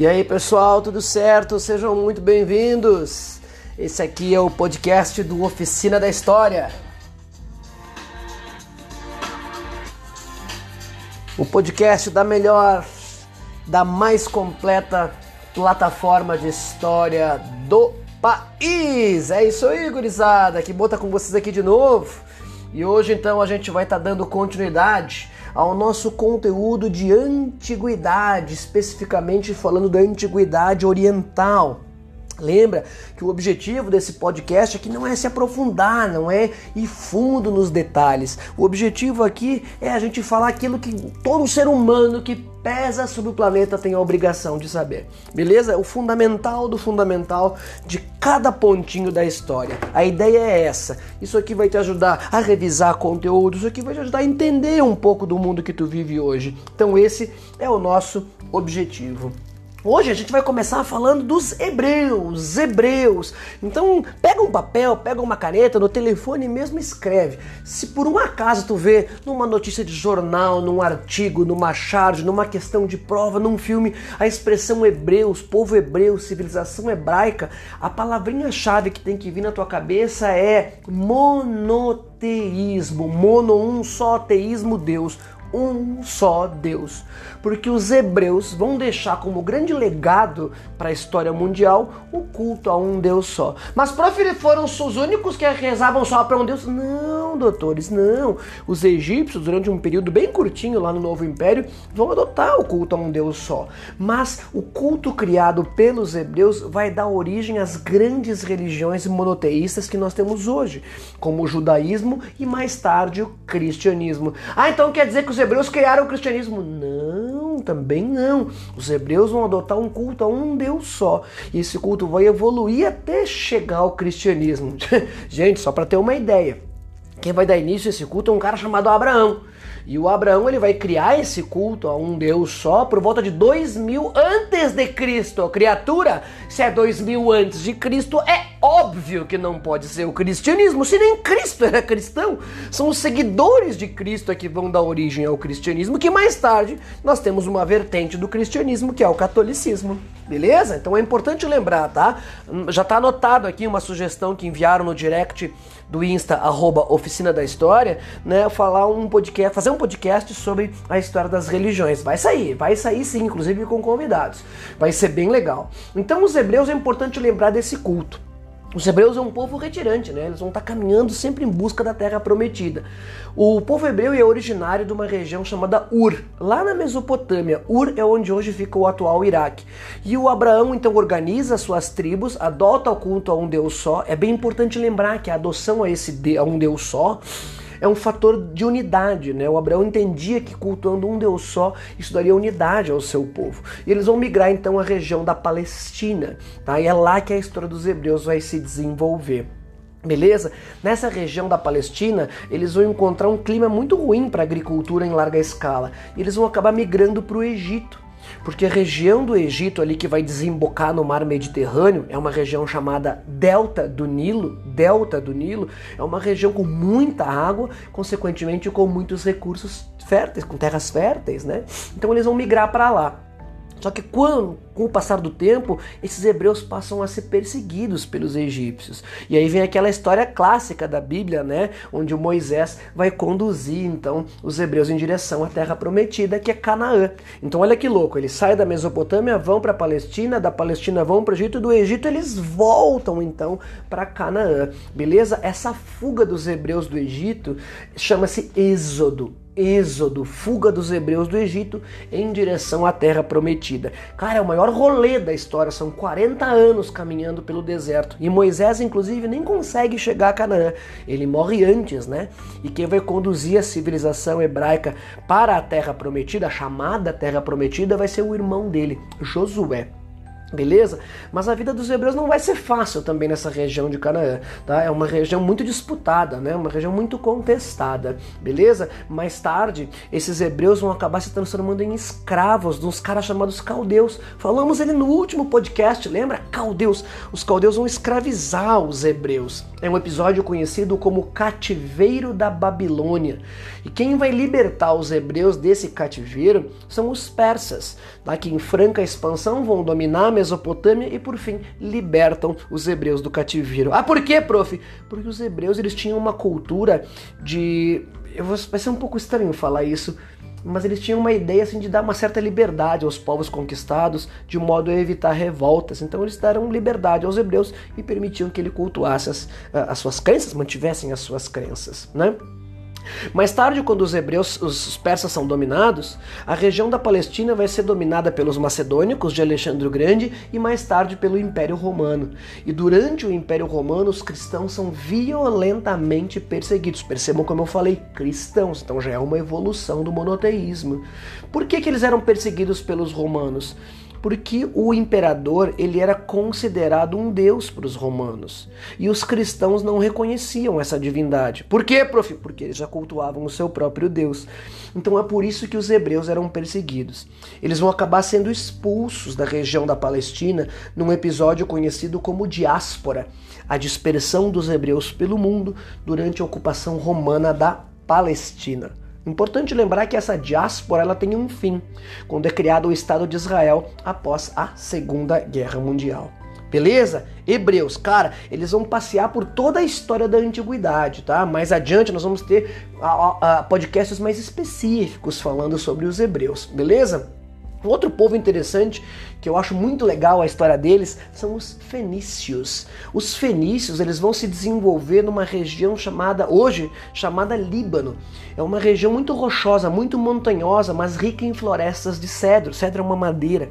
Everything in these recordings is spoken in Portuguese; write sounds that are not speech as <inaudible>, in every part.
E aí, pessoal, tudo certo? Sejam muito bem-vindos. Esse aqui é o podcast do Oficina da História. O podcast da melhor, da mais completa plataforma de história do país. É isso aí, gurizada. Que bota com vocês aqui de novo. E hoje então a gente vai estar tá dando continuidade ao nosso conteúdo de antiguidade, especificamente falando da antiguidade oriental. Lembra que o objetivo desse podcast aqui não é se aprofundar, não é ir fundo nos detalhes. O objetivo aqui é a gente falar aquilo que todo ser humano que pesa sobre o planeta tem a obrigação de saber. Beleza? O fundamental do fundamental de cada pontinho da história. A ideia é essa. Isso aqui vai te ajudar a revisar conteúdo, isso aqui vai te ajudar a entender um pouco do mundo que tu vive hoje. Então esse é o nosso objetivo. Hoje a gente vai começar falando dos hebreus, hebreus. Então pega um papel, pega uma caneta, no telefone mesmo escreve. Se por um acaso tu vê numa notícia de jornal, num artigo, numa charge, numa questão de prova, num filme, a expressão hebreus, povo hebreu, civilização hebraica, a palavrinha-chave que tem que vir na tua cabeça é monoteísmo, mono um só teísmo Deus um só Deus. Porque os hebreus vão deixar como grande legado para a história mundial o culto a um Deus só. Mas, prof, foram os únicos que rezavam só para um Deus? Não, doutores, não. Os egípcios, durante um período bem curtinho lá no Novo Império, vão adotar o culto a um Deus só. Mas o culto criado pelos hebreus vai dar origem às grandes religiões monoteístas que nós temos hoje, como o judaísmo e mais tarde o cristianismo. Ah, então quer dizer que os hebreus criaram o cristianismo? Não, também não. Os hebreus vão adotar um culto a um Deus só. E esse culto vai evoluir até chegar ao cristianismo. <laughs> Gente, só para ter uma ideia. Quem vai dar início a esse culto é um cara chamado Abraão. E o Abraão ele vai criar esse culto a um Deus só por volta de 2000 antes de Cristo. Criatura, se é 2000 antes de Cristo, é óbvio que não pode ser o cristianismo, se nem Cristo era cristão. São os seguidores de Cristo que vão dar origem ao cristianismo, que mais tarde nós temos uma vertente do cristianismo que é o catolicismo. Beleza? Então é importante lembrar, tá? Já está anotado aqui uma sugestão que enviaram no direct do Insta, arroba Oficina da História, né? Falar um podcast, fazer um podcast sobre a história das religiões. Vai sair, vai sair sim, inclusive com convidados. Vai ser bem legal. Então, os hebreus é importante lembrar desse culto. Os hebreus é um povo retirante, né? Eles vão estar caminhando sempre em busca da terra prometida. O povo hebreu é originário de uma região chamada Ur, lá na Mesopotâmia. Ur é onde hoje fica o atual Iraque. E o Abraão então organiza suas tribos, adota o culto a um Deus só. É bem importante lembrar que a adoção a esse a um Deus só é um fator de unidade, né? O Abraão entendia que cultuando um Deus só, isso daria unidade ao seu povo. E eles vão migrar então à região da Palestina, tá? E é lá que a história dos hebreus vai se desenvolver. Beleza? Nessa região da Palestina, eles vão encontrar um clima muito ruim para a agricultura em larga escala. E eles vão acabar migrando para o Egito. Porque a região do Egito ali que vai desembocar no mar Mediterrâneo é uma região chamada Delta do Nilo. Delta do Nilo é uma região com muita água, consequentemente com muitos recursos férteis, com terras férteis, né? Então eles vão migrar para lá. Só que quando, com o passar do tempo, esses hebreus passam a ser perseguidos pelos egípcios. E aí vem aquela história clássica da Bíblia, né, onde o Moisés vai conduzir então os hebreus em direção à terra prometida, que é Canaã. Então olha que louco, eles saem da Mesopotâmia, vão para a Palestina, da Palestina vão para o Egito, do Egito eles voltam então para Canaã. Beleza? Essa fuga dos hebreus do Egito chama-se Êxodo. Êxodo, fuga dos hebreus do Egito em direção à terra prometida. Cara, é o maior rolê da história, são 40 anos caminhando pelo deserto. E Moisés, inclusive, nem consegue chegar a Canaã. Ele morre antes, né? E quem vai conduzir a civilização hebraica para a terra prometida, a chamada terra prometida, vai ser o irmão dele, Josué. Beleza? Mas a vida dos hebreus não vai ser fácil também nessa região de Canaã, tá? É uma região muito disputada, né? Uma região muito contestada, beleza? Mais tarde, esses hebreus vão acabar se transformando em escravos de uns caras chamados caldeus. Falamos ele no último podcast, lembra? Caldeus. Os caldeus vão escravizar os hebreus. É um episódio conhecido como cativeiro da Babilônia. E quem vai libertar os hebreus desse cativeiro são os persas, tá? que em franca expansão vão dominar Mesopotâmia e por fim libertam os hebreus do cativeiro. Ah, por quê, prof? Porque os hebreus eles tinham uma cultura de eu vou, vai ser um pouco estranho falar isso, mas eles tinham uma ideia assim de dar uma certa liberdade aos povos conquistados, de modo a evitar revoltas. Então eles deram liberdade aos hebreus e permitiam que ele cultuasse as, as suas crenças, mantivessem as suas crenças, né? Mais tarde, quando os hebreus, os persas são dominados, a região da Palestina vai ser dominada pelos macedônicos de Alexandre o Grande e mais tarde pelo Império Romano. E durante o Império Romano, os cristãos são violentamente perseguidos. Percebam como eu falei, cristãos, então já é uma evolução do monoteísmo. Por que, que eles eram perseguidos pelos romanos? Porque o imperador ele era considerado um deus para os romanos e os cristãos não reconheciam essa divindade. Por quê, prof? Porque eles já cultuavam o seu próprio deus. Então é por isso que os hebreus eram perseguidos. Eles vão acabar sendo expulsos da região da Palestina num episódio conhecido como diáspora, a dispersão dos hebreus pelo mundo durante a ocupação romana da Palestina. Importante lembrar que essa diáspora ela tem um fim, quando é criado o Estado de Israel após a Segunda Guerra Mundial. Beleza? Hebreus, cara, eles vão passear por toda a história da antiguidade, tá? Mais adiante nós vamos ter podcasts mais específicos falando sobre os hebreus, beleza? Outro povo interessante que eu acho muito legal a história deles são os fenícios. Os fenícios eles vão se desenvolver numa região chamada hoje chamada Líbano. É uma região muito rochosa, muito montanhosa, mas rica em florestas de cedro. Cedro é uma madeira.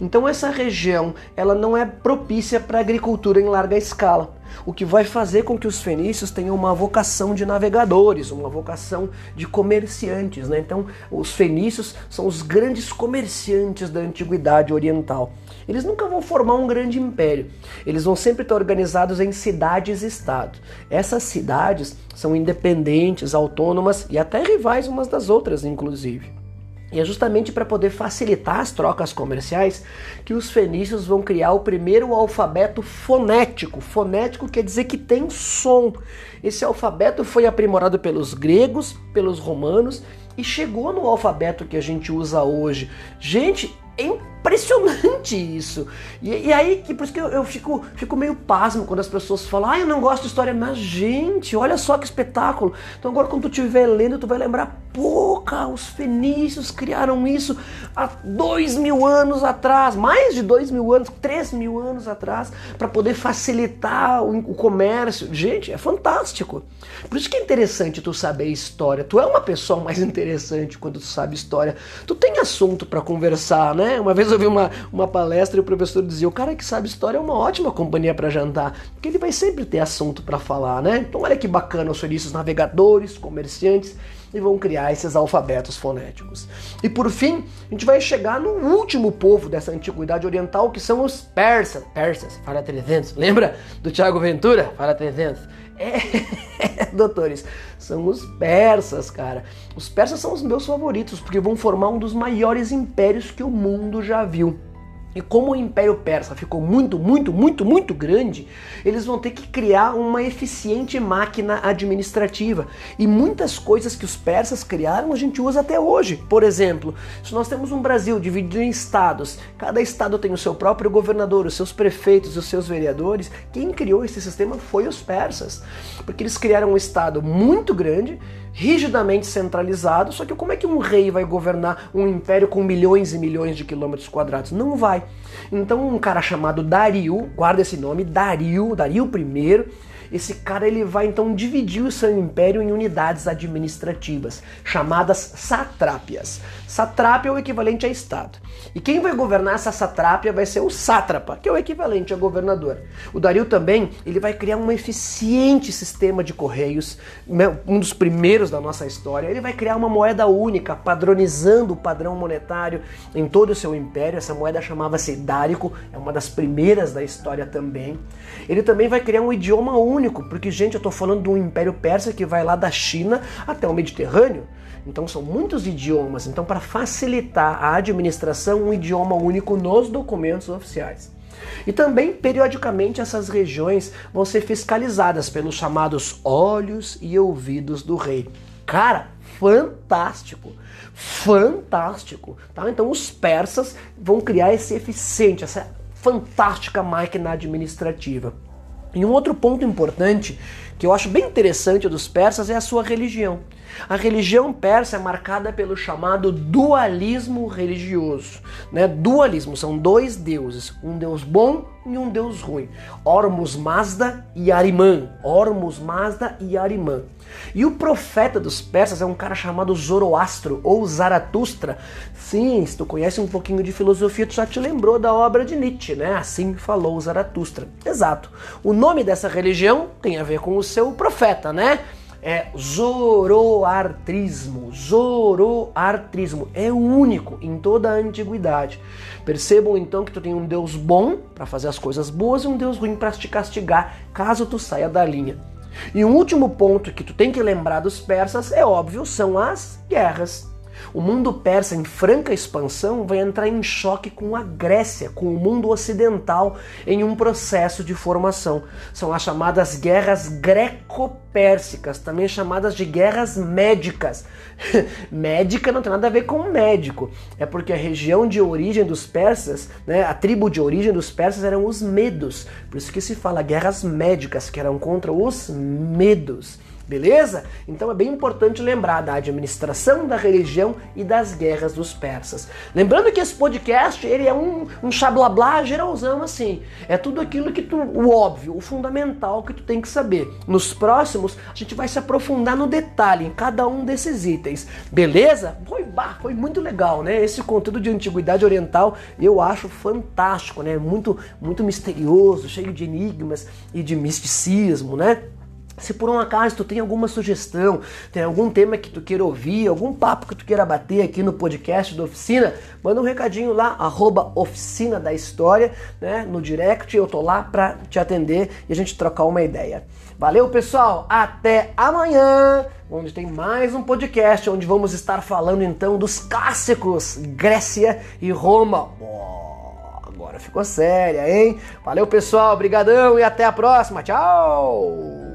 Então essa região ela não é propícia para agricultura em larga escala o que vai fazer com que os fenícios tenham uma vocação de navegadores, uma vocação de comerciantes. Né? Então, os fenícios são os grandes comerciantes da antiguidade oriental. Eles nunca vão formar um grande império, eles vão sempre estar organizados em cidades-estado. Essas cidades são independentes, autônomas e até rivais umas das outras, inclusive. E é justamente para poder facilitar as trocas comerciais que os fenícios vão criar o primeiro alfabeto fonético. Fonético quer dizer que tem som. Esse alfabeto foi aprimorado pelos gregos, pelos romanos e chegou no alfabeto que a gente usa hoje. Gente, impressionante isso. E, e, aí, que por isso que eu, eu, fico, fico meio pasmo quando as pessoas falam, ah, eu não gosto de história. Mas, gente, olha só que espetáculo. Então agora quando tu estiver lendo, tu vai lembrar, pô, os fenícios criaram isso há dois mil anos atrás, mais de dois mil anos, três mil anos atrás, para poder facilitar o, o comércio. Gente, é fantástico. Por isso que é interessante tu saber história. Tu é uma pessoa mais <laughs> interessante quando tu sabe história. Tu tem assunto para conversar, né? Uma vez eu vi uma, uma palestra e o professor dizia: o cara que sabe história é uma ótima companhia para jantar, porque ele vai sempre ter assunto para falar, né? Então, olha que bacana os serviços navegadores, comerciantes e vão criar esses alfabetos fonéticos. E por fim, a gente vai chegar no último povo dessa antiguidade oriental, que são os persas. Persas, fala 300. Lembra do Tiago Ventura? Fala 300. <laughs> É, doutores, são os persas, cara. Os persas são os meus favoritos, porque vão formar um dos maiores impérios que o mundo já viu. E como o Império Persa ficou muito, muito, muito, muito grande, eles vão ter que criar uma eficiente máquina administrativa. E muitas coisas que os persas criaram a gente usa até hoje. Por exemplo, se nós temos um Brasil dividido em estados, cada estado tem o seu próprio governador, os seus prefeitos, os seus vereadores, quem criou esse sistema foi os persas. Porque eles criaram um estado muito grande rigidamente centralizado. Só que como é que um rei vai governar um império com milhões e milhões de quilômetros quadrados? Não vai. Então um cara chamado Dario, guarda esse nome, Dario, Dario I, esse cara ele vai então dividir o seu império em unidades administrativas, chamadas satrápias. Satrápia é o equivalente a estado. E quem vai governar essa satrápia vai ser o sátrapa, que é o equivalente a governador. O Dario também, ele vai criar um eficiente sistema de correios, né, um dos primeiros da nossa história. Ele vai criar uma moeda única, padronizando o padrão monetário em todo o seu império. Essa moeda chamava-se Dárico, é uma das primeiras da história também. Ele também vai criar um idioma único, porque, gente, eu estou falando de um império persa que vai lá da China até o Mediterrâneo. Então são muitos idiomas. Então, para facilitar a administração, um idioma único nos documentos oficiais. E também, periodicamente, essas regiões vão ser fiscalizadas pelos chamados olhos e ouvidos do rei. Cara, fantástico! Fantástico! Tá? Então, os persas vão criar esse eficiente, essa fantástica máquina administrativa. E um outro ponto importante que eu acho bem interessante dos persas é a sua religião. A religião persa é marcada pelo chamado dualismo religioso. Né? Dualismo são dois deuses, um deus bom e um deus ruim. Ormus Mazda e Arimã. Ormus Mazda e Arimã. E o profeta dos persas é um cara chamado Zoroastro ou Zaratustra. Sim, se tu conhece um pouquinho de filosofia, tu já te lembrou da obra de Nietzsche, né? Assim falou Zaratustra. Exato. O nome dessa religião tem a ver com o seu profeta, né? é zoroartrismo. Zoroartrismo é único em toda a antiguidade. Percebam então que tu tem um Deus bom para fazer as coisas boas e um Deus ruim para te castigar caso tu saia da linha. E um último ponto que tu tem que lembrar dos persas é óbvio, são as guerras. O mundo persa em franca expansão vai entrar em choque com a Grécia, com o mundo ocidental em um processo de formação. São as chamadas guerras greco-pérsicas, também chamadas de guerras médicas. <laughs> Médica não tem nada a ver com médico, é porque a região de origem dos persas, né, a tribo de origem dos persas eram os medos. Por isso que se fala guerras médicas, que eram contra os medos. Beleza? Então é bem importante lembrar da administração da religião e das guerras dos persas. Lembrando que esse podcast ele é um, um xablablá geralzão assim. É tudo aquilo que tu, o óbvio, o fundamental que tu tem que saber. Nos próximos, a gente vai se aprofundar no detalhe em cada um desses itens. Beleza? Foi, bah, foi muito legal, né? Esse conteúdo de antiguidade oriental eu acho fantástico, né? Muito, muito misterioso, cheio de enigmas e de misticismo, né? Se por um acaso tu tem alguma sugestão, tem algum tema que tu queira ouvir, algum papo que tu queira bater aqui no podcast da Oficina, manda um recadinho lá, arroba Oficina da História, né, no direct, eu tô lá pra te atender e a gente trocar uma ideia. Valeu, pessoal, até amanhã, onde tem mais um podcast, onde vamos estar falando então dos clássicos Grécia e Roma. agora ficou séria, hein? Valeu, pessoal, brigadão e até a próxima, tchau!